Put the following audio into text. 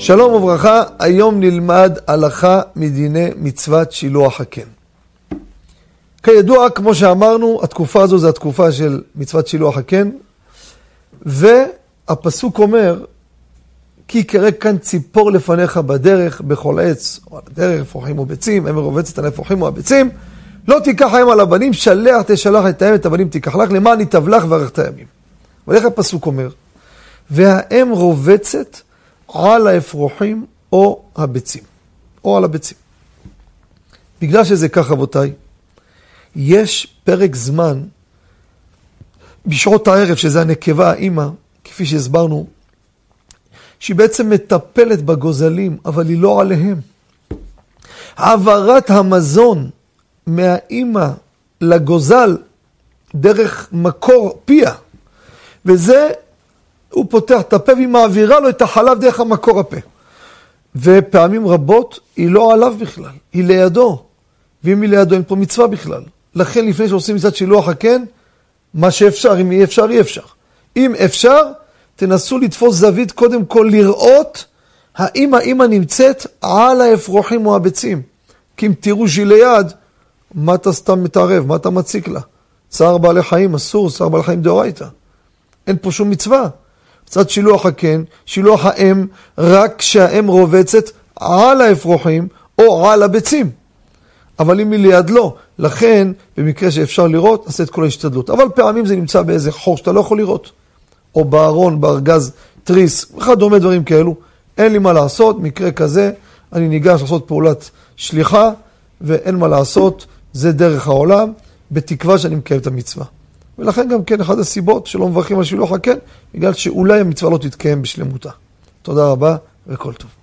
שלום וברכה, היום נלמד הלכה מדיני מצוות שילוח הקן. כידוע, כמו שאמרנו, התקופה הזו זה התקופה של מצוות שילוח הקן, והפסוק אומר, כי יקרא כאן ציפור לפניך בדרך, בכל עץ, או על הדרך, אפרוחים וביצים, אמר רובצת על האפרוחים או הביצים, לא תיקח האם על הבנים, שלח תשלח את האם, את הבנים תיקח לך, למען יטב לך וארך הימים. אבל איך הפסוק אומר? והאם רובצת על האפרוחים או הביצים, או על הביצים. בגלל שזה כך, רבותיי, יש פרק זמן בשעות הערב, שזה הנקבה, האימא, כפי שהסברנו, שהיא בעצם מטפלת בגוזלים, אבל היא לא עליהם. העברת המזון מהאימא לגוזל דרך מקור פיה, וזה הוא פותח את הפה והיא מעבירה לו את החלב דרך המקור הפה. ופעמים רבות היא לא עליו בכלל, היא לידו. ואם היא לידו אין פה מצווה בכלל. לכן לפני שעושים מצוות שילוח הקן, מה שאפשר, אם אי אפשר, אי אפשר. אם אפשר, תנסו לתפוס זווית קודם כל לראות האם האמא נמצאת על האפרוחים או הביצים. כי אם תראו שהיא ליד, מה אתה סתם מתערב? מה אתה מציק לה? צער בעלי חיים אסור, צער בעלי חיים דאורייתא. אין פה שום מצווה. קצת שילוח הקן, שילוח האם, רק כשהאם רובצת על האפרוחים או על הביצים. אבל אם היא ליד לא, לכן במקרה שאפשר לראות, נעשה את כל ההשתדלות. אבל פעמים זה נמצא באיזה חור שאתה לא יכול לראות. או בארון, בארגז, תריס, וכדומה דברים כאלו. אין לי מה לעשות, מקרה כזה, אני ניגש לעשות פעולת שליחה, ואין מה לעשות, זה דרך העולם, בתקווה שאני מקיים את המצווה. ולכן גם כן אחת הסיבות שלא מברכים על שילוח הקן, בגלל שאולי המצווה לא תתקיים בשלמותה. תודה רבה וכל טוב.